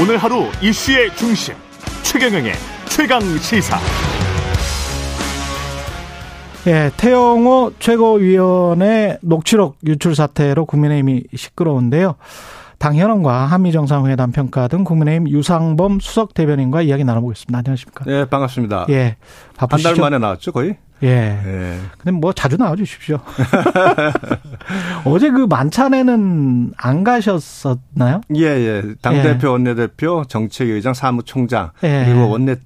오늘 하루 이슈의 중심 최경영의 최강 시사. 예, 태영호 최고위원의 녹취록 유출 사태로 국민의힘이 시끄러운데요. 당 현황과 한미 정상회담 평가 등 국민의힘 유상범 수석 대변인과 이야기 나눠보겠습니다. 안녕하십니까? 네, 반갑습니다. 예, 바쁘시죠? 한 달 만에 나왔죠, 거의? 예. 예. 근데 뭐 자주 나와 주십시오. 어제 그 만찬에는 안 가셨었나요? 예, 예. 당대표, 예. 원내대표, 정책위의장, 사무총장, 예. 그리고 원내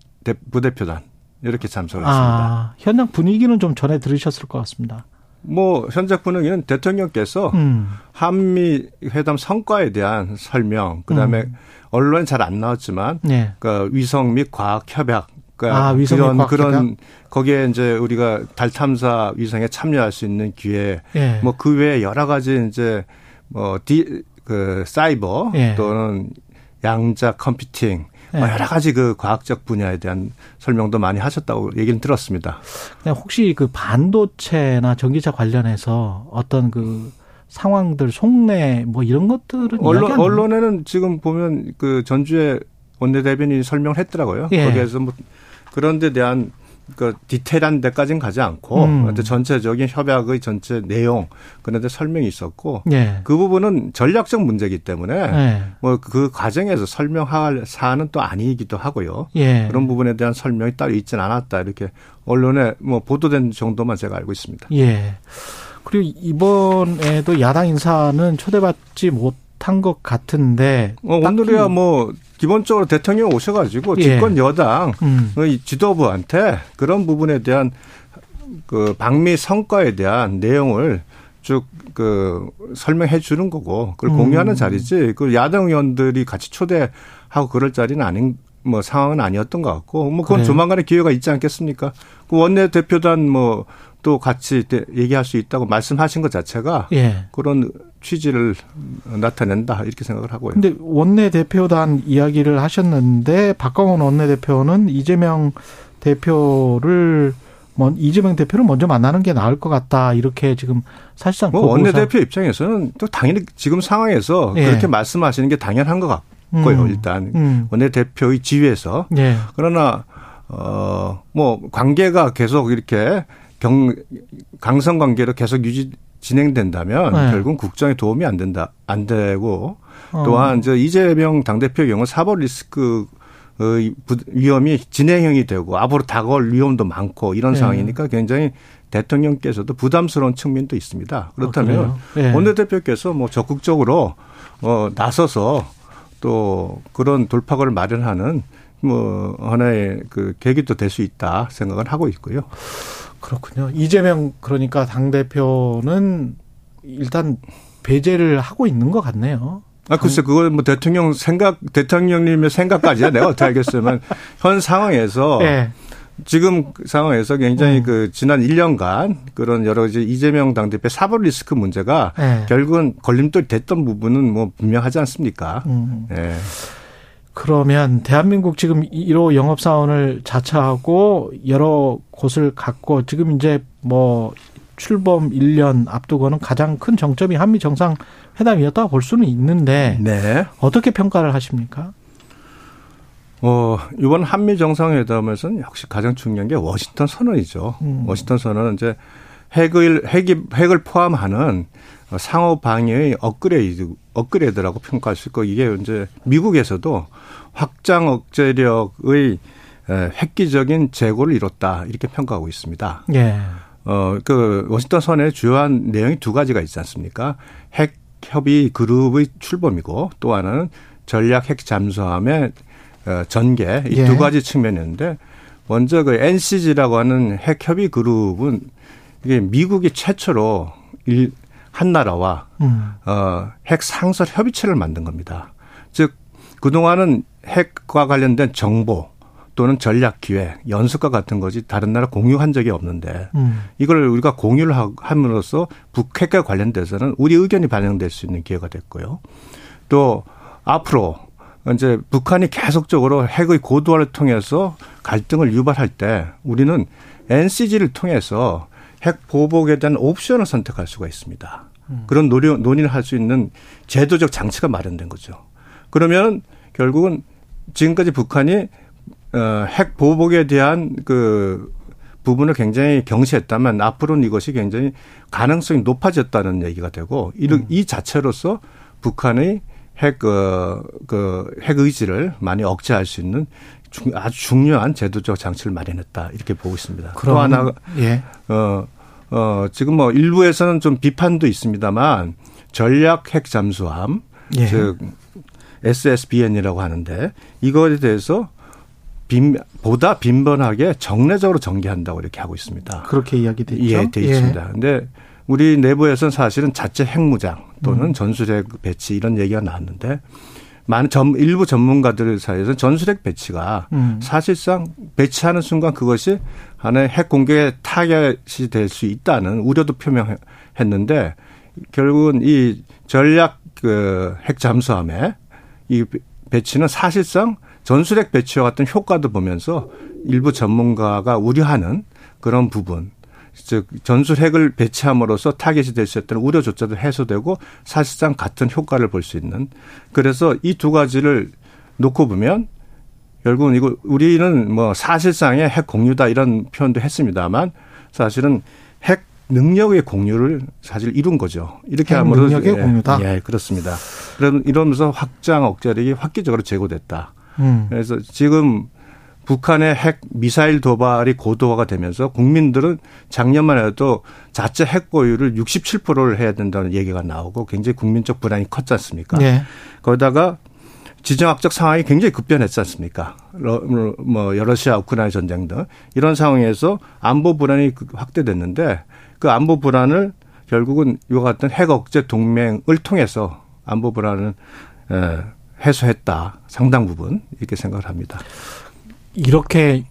부대표단 이렇게 참석을 했습니다. 아, 현장 분위기는 좀 전에 들으셨을 것 같습니다. 뭐 현장 분위기는 대통령께서 음. 한미 회담 성과에 대한 설명, 그다음에 음. 언론에 잘 안 나왔지만 네. 그 위성 및 과학 협약 그러니까 아, 그런 과학 그런? 거기에 이제 우리가 달 탐사 위성에 참여할 수 있는 기회, 네. 뭐그 외에 여러 가지 이제 뭐디그 사이버 네. 또는 양자 컴퓨팅 뭐 여러 가지 그 과학적 분야에 대한 설명도 많이 하셨다고 얘기는 들었습니다. 혹시 그 반도체나 전기차 관련해서 어떤 그 상황들 속내 뭐 이런 것들은 언론 언론에는 지금 보면 그 전주에 원내대변인이 설명을 했더라고요. 예. 거기에서 뭐 그런 데 대한 그 디테일한 데까지는 가지 않고 음. 전체적인 협약의 전체 내용 그런데 설명이 있었고 예. 그 부분은 전략적 문제이기 때문에 예. 뭐그 과정에서 설명할 사안은 또 아니기도 하고요. 예. 그런 부분에 대한 설명이 따로 있지는 않았다 이렇게 언론에 뭐 보도된 정도만 제가 알고 있습니다. 예. 그리고 이번에도 야당 인사는 초대받지 못 한 것 같은데 어, 오늘이야 뭐 기본적으로 대통령 오셔가지고 예. 집권 여당의 음. 지도부한테 그런 부분에 대한 그 방미 성과에 대한 내용을 쭉그 설명해 주는 거고 그걸 음. 공유하는 자리지 그 야당 의원들이 같이 초대하고 그럴 자리는 아닌 뭐 상황은 아니었던 것 같고 뭐 그건 그래요. 조만간에 기회가 있지 않겠습니까? 그 원내 대표단 뭐 또 같이 얘기할 수 있다고 말씀하신 것 자체가 예. 그런 취지를 나타낸다 이렇게 생각을 하고요. 근데 원내 대표단 이야기를 하셨는데 박광원 원내 대표는 이재명 대표를 뭐 이재명 대표를 먼저 만나는 게 나을 것 같다 이렇게 지금 사실상 뭐 원내 대표 입장에서는 또 당연히 지금 상황에서 예. 그렇게 말씀하시는 게 당연한 것 같고요. 음. 일단 음. 원내 대표의 지위에서 예. 그러나 어뭐 관계가 계속 이렇게 경 강성 관계로 계속 유지 진행된다면 네. 결국 국정에 도움이 안 된다 안 되고 어. 또한 저 이재명 당대표의 경우 사법 리스크 의 위험이 진행형이 되고 앞으로 다가올 위험도 많고 이런 네. 상황이니까 굉장히 대통령께서도 부담스러운 측면도 있습니다. 그렇다면 어, 네. 원내대표께서 뭐 적극적으로 어 나서서 또 그런 돌파구를 마련하는 뭐 하나의 그 계기도 될 수 있다 생각을 하고 있고요. 그렇군요. 이재명 그러니까 당 대표는 일단 배제를 하고 있는 것 같네요. 아, 글쎄, 그건 뭐 대통령 생각, 대통령님의 생각까지야 내가 어떻게 알겠으면 현 상황에서 네. 지금 상황에서 굉장히 음. 그 지난 1년간 그런 여러 가지 이재명 당대표 사법 리스크 문제가 네. 결국은 걸림돌 됐던 부분은 뭐 분명하지 않습니까? 음. 네. 그러면 대한민국 지금 1호 영업사원을 자처하고 여러 곳을 갖고 지금 이제 뭐 출범 1년 앞두고는 가장 큰 정점이 한미 정상회담이었다고 볼 수는 있는데 네. 어떻게 평가를 하십니까? 어, 이번 한미 정상회담에서는 역시 가장 중요한 게 워싱턴 선언이죠. 음. 워싱턴 선언은 이제 핵을 핵이 핵을 포함하는 상호 방위의 업그레이드 업그레이드라고 평가할 수 있고 이게 이제 미국에서도 확장 억제력의 획기적인 재고를 이뤘다 이렇게 평가하고 있습니다. 예. 어, 그 워싱턴 선의 주요한 내용이 두 가지가 있지 않습니까? 핵 협의 그룹의 출범이고 또 하나는 전략 핵 잠수함의 어, 전개 이두 예. 가지 측면이었는데 먼저 그 NCG라고 하는 핵 협의 그룹은 이게 미국이 최초로 일, 한 나라와 음. 어, 핵 상설 협의체를 만든 겁니다. 즉 그동안은 핵과 관련된 정보 또는 전략 기획, 연습과 같은 것이 다른 나라 공유한 적이 없는데 음. 이걸 우리가 공유를 함으로써 북핵과 관련돼서는 우리 의견이 반영될 수 있는 기회가 됐고요. 또 앞으로 이제 북한이 계속적으로 핵의 고도화를 통해서 갈등을 유발할 때 우리는 NCG를 통해서 핵 보복에 대한 옵션을 선택할 수가 있습니다. 음. 그런 논의, 논의를 할 수 있는 제도적 장치가 마련된 거죠. 그러면 결국은 지금까지 북한이 어, 핵 보복에 대한 그 부분을 굉장히 경시했다면 앞으로는 이것이 굉장히 가능성이 높아졌다는 얘기가 되고 음. 이 자체로서 북한의 핵, 어, 그, 핵 의지를 많이 억제할 수 있는 중, 아주 중요한 제도적 장치를 마련했다. 이렇게 보고 있습니다. 또 하나, 예. 어, 어, 지금 뭐 일부에서는 좀 비판도 있습니다만 전략 핵 잠수함, 예. 즉, SSBN이라고 하는데 이거에 대해서 빈, 보다 빈번하게 정례적으로 전개한다고 이렇게 하고 있습니다. 그렇게 이야기돼 있죠. 예, 돼 있습니다. 예. 근데 우리 내부에서는 사실은 자체 핵무장 또는 음. 전술핵 배치 이런 얘기가 나왔는데 많은 전, 일부 전문가들 사이에서는 전술핵 배치가 음. 사실상 배치하는 순간 그것이 하나의 핵 공격의 타겟이 될 수 있다는 우려도 표명했는데 결국은 이 전략 그 핵 잠수함에 이 배치는 사실상 전술핵 배치와 같은 효과도 보면서 일부 전문가가 우려하는 그런 부분 즉 전술핵을 배치함으로써 타겟이 될 수 있다는 우려조차도 해소되고 사실상 같은 효과를 볼 수 있는. 그래서 이 두 가지를 놓고 보면 결국은 이거 우리는 뭐 사실상의 핵 공유다 이런 표현도 했습니다만 사실은 핵 능력의 공유를 사실 이룬 거죠. 이렇게 함으로 능력의 예, 공유다. 예, 그렇습니다. 그럼 이러면서 확장 억제력이 획기적으로 제고됐다. 음. 그래서 지금 북한의 핵 미사일 도발이 고도화가 되면서 국민들은 작년만 해도 자체 핵 보유를 67%를 해야 된다는 얘기가 나오고 굉장히 국민적 불안이 컸지 않습니까? 네. 거기다가 지정학적 상황이 굉장히 급변했지 않습니까? 뭐 러시아 우크라이나 전쟁 등 이런 상황에서 안보 불안이 확대됐는데 그 안보 불안을 결국은 이와 같은 핵 억제 동맹을 통해서 안보 불안을 해소했다 상당 부분 이렇게 생각을 합니다. 이렇게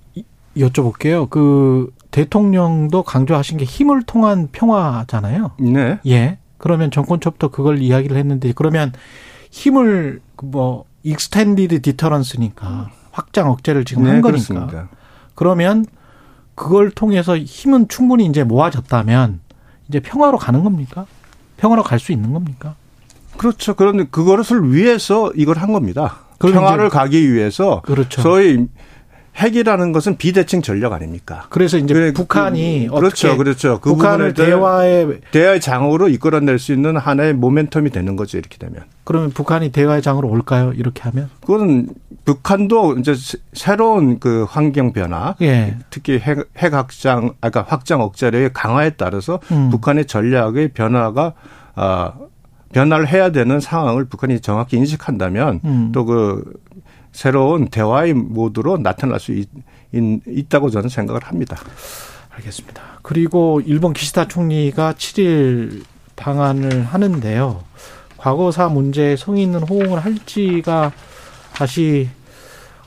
여쭤볼게요. 그 대통령도 강조하신 게 힘을 통한 평화잖아요. 네. 예. 그러면 정권 초부터 그걸 이야기를 했는데 그러면 힘을 뭐 extended deterrence니까 확장 억제를 지금 네, 한 거니까. 그렇습니다. 그러면 그걸 통해서 힘은 충분히 이제 모아졌다면 이제 평화로 가는 겁니까? 평화로 갈 수 있는 겁니까? 그렇죠. 그런데 그것을 위해서 이걸 한 겁니다. 평화를 가기 위해서 그렇죠. 소위 핵이라는 것은 비대칭 전력 아닙니까? 그래서 이제 그, 북한이 그, 그렇죠, 그렇죠. 그 북한을 대화의 대화의 장으로 이끌어낼 수 있는 하나의 모멘텀이 되는 거죠. 이렇게 되면. 그러면 북한이 대화의 장으로 올까요? 이렇게 하면? 그거는 북한도 이제 새로운 그 환경 변화, 예. 특히 핵, 핵 확장, 아까 확장 억제력의 강화에 따라서 음. 북한의 전략의 변화가 아 변화를 해야 되는 상황을 북한이 정확히 인식한다면 음. 또그 새로운 대화의 모드로 나타날 수 있, 있, 다고 저는 생각을 합니다. 알겠습니다. 그리고 일본 기시다 총리가 7일 방한을 하는데요. 과거사 문제에 성의 있는 호응을 할지가 다시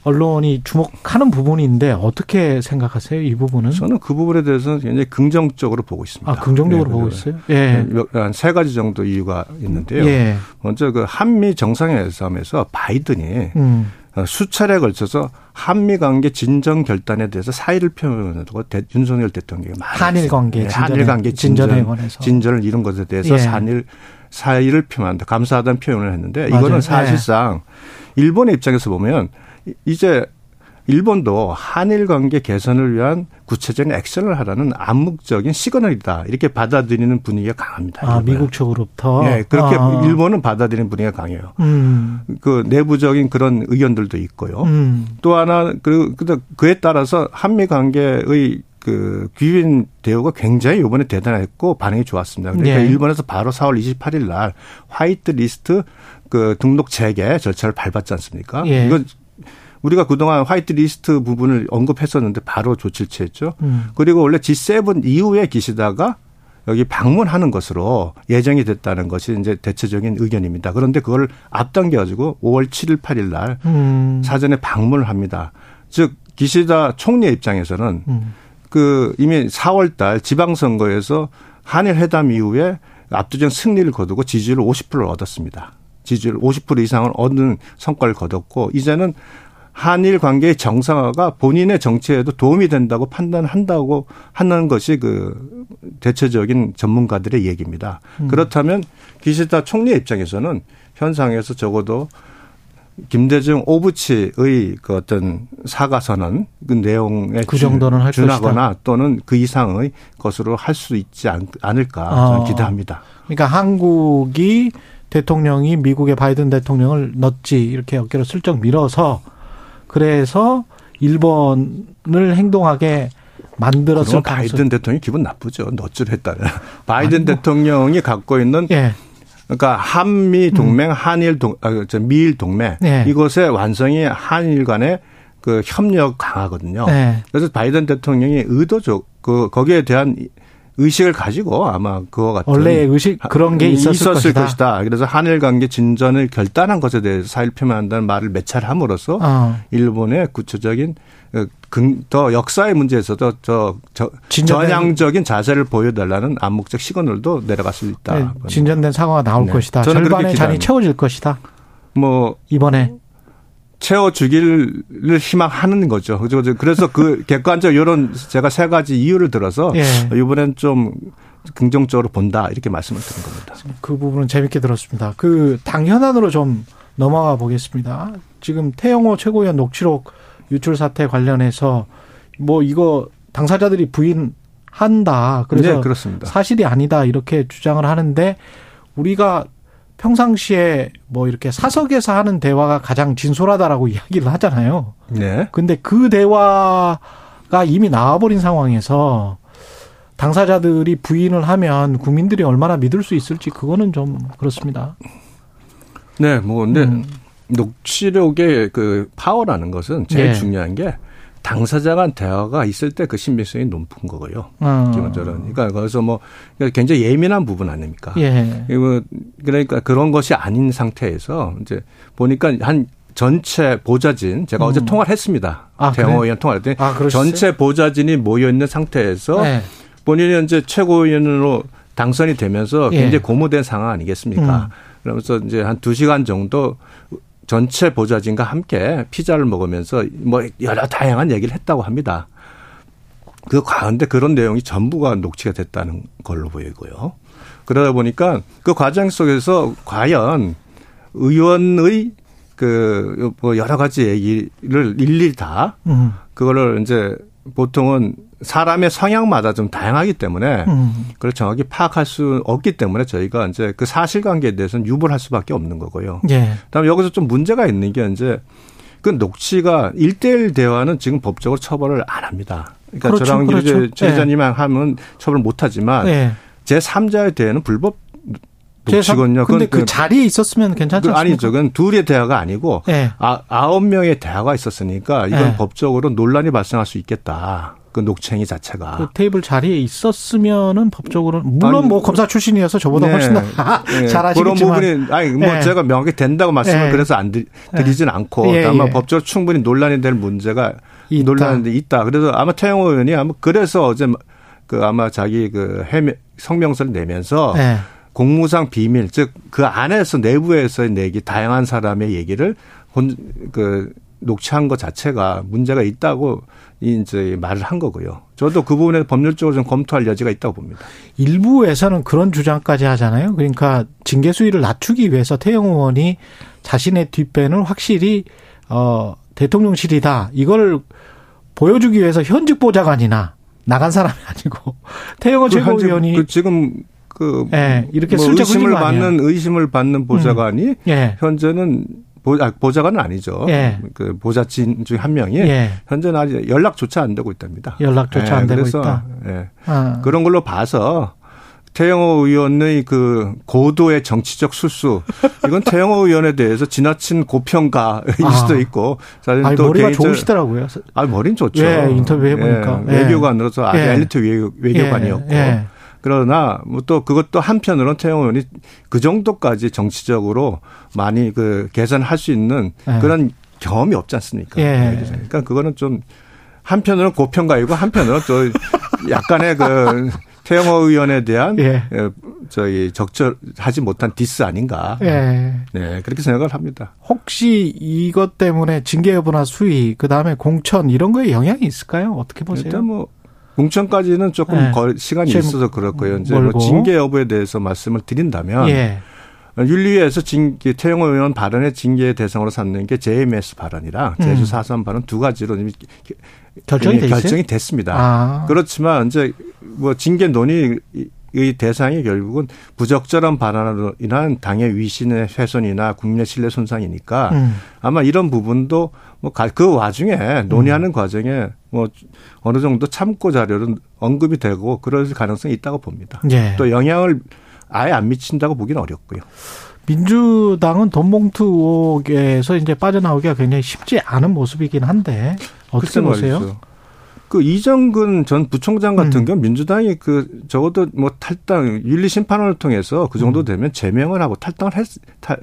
언론이 주목하는 부분인데 어떻게 생각하세요? 이 부분은? 저는 그 부분에 대해서는 굉장히 긍정적으로 보고 있습니다. 아, 긍정적으로 네, 보고 있어요? 예. 한세 가지 정도 이유가 있는데요. 예. 먼저 그 한미 정상회담에서 바이든이 음. 어, 수차례 걸쳐서 한미 관계 진정 결단에 대해서 사의를 표명하고 윤석열 대통령이 많이 한일 관계 네, 한일 관계 진전 진전을 이룬 것에 대해서 예. 한일 사의를 표명한다 감사하다는 표현을 했는데 맞아요. 이거는 사실상 예. 일본의 입장에서 보면 이제 일본도 한일 관계 개선을 위한 구체적인 액션을 하라는 암묵적인 시그널이다. 이렇게 받아들이는 분위기가 강합니다. 아, 미국 쪽으로부터? 네, 그렇게 아. 일본은 받아들이는 분위기가 강해요. 음. 그 내부적인 그런 의견들도 있고요. 음. 또 하나, 그, 그에 따라서 한미 관계의 그 귀인 대우가 굉장히 이번에 대단했고 반응이 좋았습니다. 그러니까 네. 일본에서 바로 4월 28일 날 화이트 리스트 그 등록 재개 절차를 밟았지 않습니까? 예. 이건 우리가 그동안 화이트 리스트 부분을 언급했었는데 바로 조치를 취했죠. 음. 그리고 원래 G7 이후에 기시다가 여기 방문하는 것으로 예정이 됐다는 것이 이제 대체적인 의견입니다. 그런데 그걸 앞당겨 가지고 5월 7일 8일 날 음. 사전에 방문을 합니다. 즉 기시다 총리의 입장에서는 음. 그 이미 4월 달 지방선거에서 한일 회담 이후에 압도적 승리를 거두고 지지율 50%를 얻었습니다. 지지율 50% 이상을 얻는 성과를 거뒀고 이제는 한일 관계의 정상화가 본인의 정치에도 도움이 된다고 판단한다고 하는 것이 그 대체적인 전문가들의 얘기입니다. 음. 그렇다면 기시다 총리 입장에서는 현상에서 적어도 김대중 오부치의 그 어떤 사과 선언 그 내용에 그 정도는 할 준하거나 것이다. 또는 그 이상의 것으로 할 수 있지 않, 을까 저는 어. 기대합니다. 그러니까 한국이 대통령이 미국의 바이든 대통령을 넣지 이렇게 어깨로 슬쩍 밀어서 그래서 일본을 행동하게 만들었을 바이든 대통령이 기분 나쁘죠. 너줄 했다는. 바이든 뭐. 대통령이 갖고 있는 예. 그러니까 한미 동맹, 음. 한일 동, 아, 저 미일 동맹 네. 이것의 완성이 한일 간의 그 협력 강하거든요. 네. 그래서 바이든 대통령이 의도적 그 거기에 대한 의식을 가지고 아마 그와 같은 원래 의식 그런 게 있었을, 있었을 것이다. 것이다. 그래서 한일 관계 진전을 결단한 것에 대해서 사일표명 한다는 말을 몇 차례 함으로써 어. 일본의 구체적인 더 역사의 문제에서도 저, 저 전향적인 자세를 보여달라는 암묵적 시그널도 내려갈 수 있다. 네, 진전된 사과가 나올 네. 것이다. 절반의 잔이 채워질 것이다. 뭐 이번에 채워주기를 희망하는 거죠. 그래서 그 객관적 이런 제가 세 가지 이유를 들어서 예. 이번엔 좀 긍정적으로 본다 이렇게 말씀을 드린 겁니다. 그 부분은 재밌게 들었습니다. 그 당현안으로 좀 넘어가 보겠습니다. 지금 태영호 최고위원 녹취록 유출 사태 관련해서 뭐 이거 당사자들이 부인한다. 그래서 네, 그렇습니다. 사실이 아니다 이렇게 주장을 하는데 우리가 평상시에 뭐 이렇게 사석에서 하는 대화가 가장 진솔하다라고 이야기를 하잖아요. 네. 근데 그 대화가 이미 나와버린 상황에서 당사자들이 부인을 하면 국민들이 얼마나 믿을 수 있을지 그거는 좀 그렇습니다. 네, 뭐 근데 음. 녹취록의 그 파워라는 것은 제일 예. 중요한 게 당사자 간 대화가 있을 때 그 신빙성이 높은 거고요. 어. 기본적으로. 그러니까 거기서 뭐 굉장히 예민한 부분 아닙니까? 예. 그러니까 그런 것이 아닌 상태에서 이제 보니까 한 전체 보좌진 제가 음. 어제 통화를 했습니다. 아, 대형호 의원 통화를 했더니 아, 전체 보좌진이 모여 있는 상태에서 네. 본인이 이제 최고위원으로 당선이 되면서 예. 굉장히 예. 고무된 상황 아니겠습니까? 음. 그러면서 이제 한두 시간 정도 전체 보좌진과 함께 피자를 먹으면서 뭐 여러 다양한 얘기를 했다고 합니다. 그 가운데 그런 내용이 전부가 녹취가 됐다는 걸로 보이고요. 그러다 보니까 그 과정 속에서 과연 의원의 그뭐 여러 가지 얘기를 일일이 다 음. 그거를 이제 보통은 사람의 성향마다 좀 다양하기 때문에 음. 그걸 정확히 파악할 수 없기 때문에 저희가 이제 그 사실관계에 대해서는 유불할 수밖에 없는 거고요. 예. 그다음에 여기서 좀 문제가 있는 게 이제 그 녹취가 일대일 대화는 지금 법적으로 처벌을 안 합니다. 그러니까 그렇죠, 저랑 그렇죠. 이제 최 기자님만 예. 하면 처벌 못 하지만 예. 제 3자에 대해는 불법 녹취군요. 근데 그, 그 자리에 있었으면 괜찮지 않습니까? 아니죠. 그건 둘의 대화가 아니고 예. 아, 아홉 명의 대화가 있었으니까 이건 예. 법적으로 논란이 발생할 수 있겠다. 그 녹취행위 자체가 그 테이블 자리에 있었으면은 법적으로 물론 아니, 뭐 검사 출신이어서 저보다 네. 훨씬 더 네. 잘하시겠지만 그런 부분이 아니 뭐 네. 제가 명확히 된다고 말씀을 네. 그래서 안 드리진 네. 않고 예, 아마 예. 법적으로 충분히 논란이 될 문제가 있다. 논란이 있다. 그래서 아마 태영호 의원이 아마 그래서 어제 그 아마 자기 그 해명 성명서를 내면서 네. 공무상 비밀 즉 그 안에서 내부에서의 내기 다양한 사람의 얘기를 본 그 녹취한 것 자체가 문제가 있다고 이제 말을 한 거고요. 저도 그 부분에 법률적으로 좀 검토할 여지가 있다고 봅니다. 일부에서는 그런 주장까지 하잖아요. 그러니까 징계 수위를 낮추기 위해서 태영 의원이 자신의 뒷배는 확실히 어 대통령실이다. 이걸 보여주기 위해서 현직 보좌관이나 나간 사람이 아니고 태영호 그 최고위원이 그 지금 그 네, 이렇게 뭐 의심을 받는 의심을 받는 보좌관이 음. 네. 현재는 아, 보좌관은 아니죠. 예. 그 보좌진 중 한 명이 예. 현재는 아직 연락조차 안 되고 있답니다. 연락조차 예. 안 되고 그래서 있다. 예. 아. 그런 걸로 봐서 태영호 의원의 그 고도의 정치적 술수 이건 태영호 의원에 대해서 지나친 고평가일 아. 수도 있고 사실 아니, 또 머리가 개인적, 좋으시더라고요. 아 머리는 좋죠. 예, 인터뷰 해보니까 예, 외교관으로서 아주 예. 엘리트 외교, 외교관이었고 예. 그러나 뭐 또 그것도 한편으로는 태영 의원이 그 정도까지 정치적으로 많이 그 개선할 수 있는 네. 그런 경험이 없지 않습니까? 예. 그러니까 그거는 좀 한편으로는 고평가이고 한편으로는 또 약간의 그 태영호 의원에 대한 예. 예. 저희 적절하지 못한 디스 아닌가. 예. 네, 그렇게 생각을 합니다. 혹시 이것 때문에 징계 여부나 수위, 그 다음에 공천 이런 거에 영향이 있을까요? 어떻게 보세요? 일단 뭐 공천까지는 조금 네. 시간이 있어서 거예요. 이제 뭐 징계 여부에 대해서 말씀을 드린다면 예. 윤리위에서 징계, 태영호 의원 발언의 징계 대상으로 삼는 게 JMS 발언이랑 제주 4.3 발언 두 가지로 이미 결정이, 결정이 됐습니다. 아. 그렇지만 이제 뭐 징계 논의 의 대상이 결국은 부적절한 발언으로 인한 당의 위신의 훼손이나 국민의 신뢰 손상이니까 음. 아마 이런 부분도 뭐 그 와중에 논의하는 음. 과정에 뭐 어느 정도 참고 자료는 언급이 되고 그럴 가능성이 있다고 봅니다. 예. 또 영향을 아예 안 미친다고 보기는 어렵고요. 민주당은 돈봉투 의혹에서 이제 빠져나오기가 굉장히 쉽지 않은 모습이긴 한데 어떻게 보세요? 말이죠. 그 이정근 전 부총장 같은 음. 경우 민주당이 그 적어도 뭐 탈당 윤리 심판원을 통해서 그 정도 음. 되면 제명을 하고 탈당을 했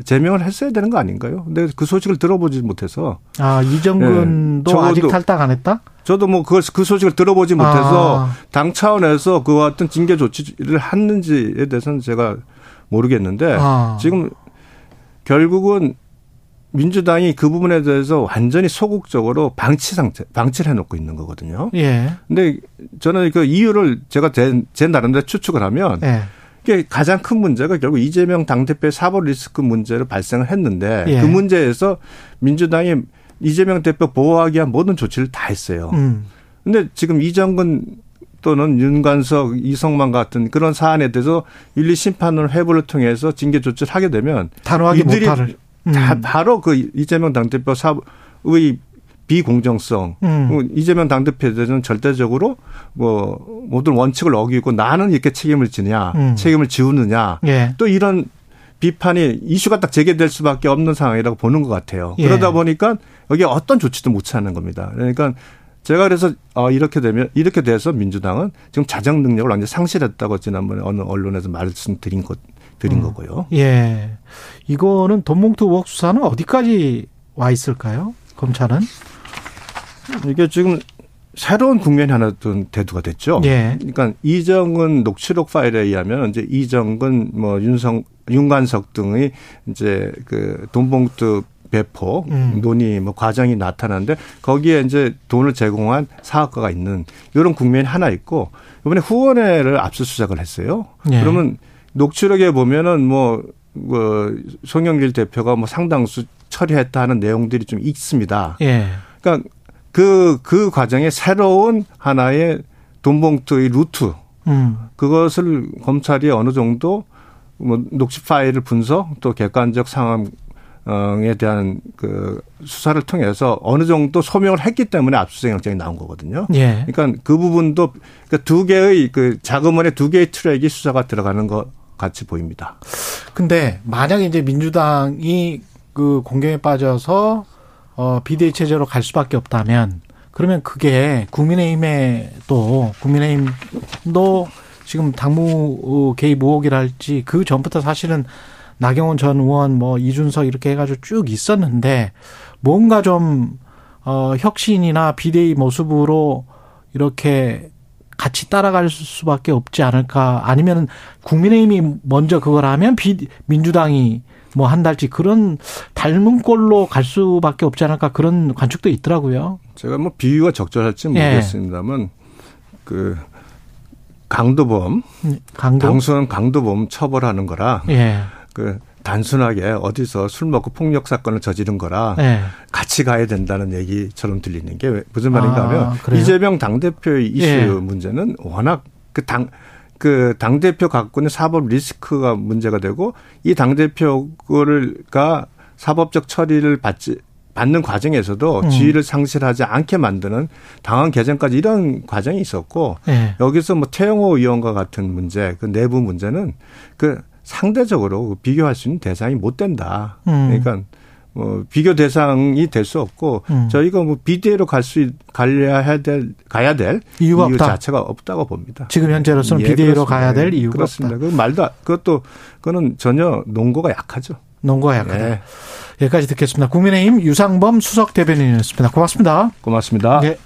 제명을 했어야 되는 거 아닌가요? 근데 그 소식을 들어보지 못해서 아 이정근도 네. 아직 탈당 안 했다? 저도 뭐 그걸 그 소식을 들어보지 못해서 아. 당 차원에서 그와 같은 징계 조치를 했는지에 대해서는 제가 모르겠는데 아. 지금 결국은 민주당이 그 부분에 대해서 완전히 소극적으로 방치 상태, 방치를 해놓고 있는 거거든요. 예. 근데 저는 그 이유를 제가 제, 제 나름대로 추측을 하면 예. 이게 가장 큰 문제가 결국 이재명 당대표의 사법 리스크 문제를 발생을 했는데 예. 그 문제에서 민주당이 이재명 대표 보호하기 위한 모든 조치를 다 했어요. 음. 근데 지금 이정근 또는 윤관석, 이성만 같은 그런 사안에 대해서 윤리 심판을 회부를 통해서 징계 조치를 하게 되면 단호하게 이들이 못할. 다 음. 바로 그 이재명 당대표 사의 비공정성. 음. 뭐 이재명 대해서는 절대적으로 뭐 모든 원칙을 어기고 나는 이렇게 책임을 지느냐, 음. 책임을 지우느냐. 예. 또 이런 비판이 이슈가 딱 재개될 수밖에 없는 상황이라고 보는 것 같아요. 예. 그러다 보니까 여기에 어떤 조치도 못 취하는 겁니다. 그러니까 제가 그래서 어 이렇게 되면 이렇게 돼서 민주당은 지금 자정 능력을 완전 상실했다고 지난번에 어느 언론에서 말씀드린 것 드린 음. 거고요. 예. 이거는 돈봉투 의혹 수사는 어디까지 와 있을까요? 검찰은? 이게 지금 새로운 국면이 하나 또 대두가 됐죠. 예. 그러니까 이정은 녹취록 파일에 의하면 이제 이정근 뭐 윤성 윤관석 등의 이제 그 돈봉투 배포 음. 논의 뭐 과정이 나타나는데 거기에 이제 돈을 제공한 사업가가 있는 이런 국면이 하나 있고 이번에 후원회를 압수수색을 했어요. 예. 그러면 녹취록에 보면은 뭐, 뭐 송영길 대표가 뭐 상당수 처리했다 하는 내용들이 좀 있습니다. 예. 그러니까 그, 그 과정에 새로운 하나의 돈봉투의 루트, 음. 그것을 검찰이 어느 정도 뭐 녹취 파일을 분석 또 객관적 상황 에 대한 그 수사를 통해서 어느 정도 소명을 했기 때문에 압수수색 영장이 나온 거거든요. 예. 그러니까 그 부분도 그러니까 두 개의 그 자금원의 두 개의 트랙이 수사가 들어가는 것 같이 보입니다. 근데 만약에 이제 민주당이 그 공경에 빠져서 어 비대위 체제로 갈 수밖에 없다면 그러면 그게 국민의힘에 또 국민의힘도 지금 당무 개입 의혹이랄지 그 전부터 사실은 나경원 전 의원 뭐 이준석 이렇게 해가지고 쭉 있었는데 뭔가 좀 어, 혁신이나 비대위 모습으로 이렇게 같이 따라갈 수밖에 없지 않을까 아니면 국민의힘이 먼저 그걸 하면 비, 민주당이 뭐 한 달치 그런 닮은 꼴로 갈 수밖에 없지 않을까 그런 관측도 있더라고요. 제가 뭐 비유가 적절할지 예. 모르겠습니다만 예. 그 강도범 강도? 당수는 강도범 처벌하는 거라 예. 그 단순하게 어디서 술 먹고 폭력 사건을 저지른 거라 네. 같이 가야 된다는 얘기처럼 들리는 게 무슨 말인가 아, 하면 아, 이재명 당대표의 이슈 예. 문제는 워낙 그 당, 그 당대표 갖고 있는 사법 리스크가 문제가 되고 이 당대표가 사법적 처리를 받지 받는 과정에서도 음. 지위를 상실하지 않게 만드는 당헌 개정까지 이런 과정이 있었고 네. 여기서 뭐 태영호 의원과 같은 문제 그 내부 문제는 그 상대적으로 비교할 수 있는 대상이 못 된다. 음. 그러니까 뭐 비교 대상이 될 수 없고 음. 저희가 뭐 비대로 갈 수 가야 될 가야 될 이유가 이유 없다. 자체가 없다고 봅니다. 지금 현재로서는 예, 비대로 가야 될 이유가 그렇습니다. 없다. 그 말도 그것도 그거는 전혀 논거가 약하죠. 논거가 약하다. 예. 여기까지 듣겠습니다. 국민의힘 유상범 수석 대변인이었습니다. 고맙습니다. 고맙습니다. 네.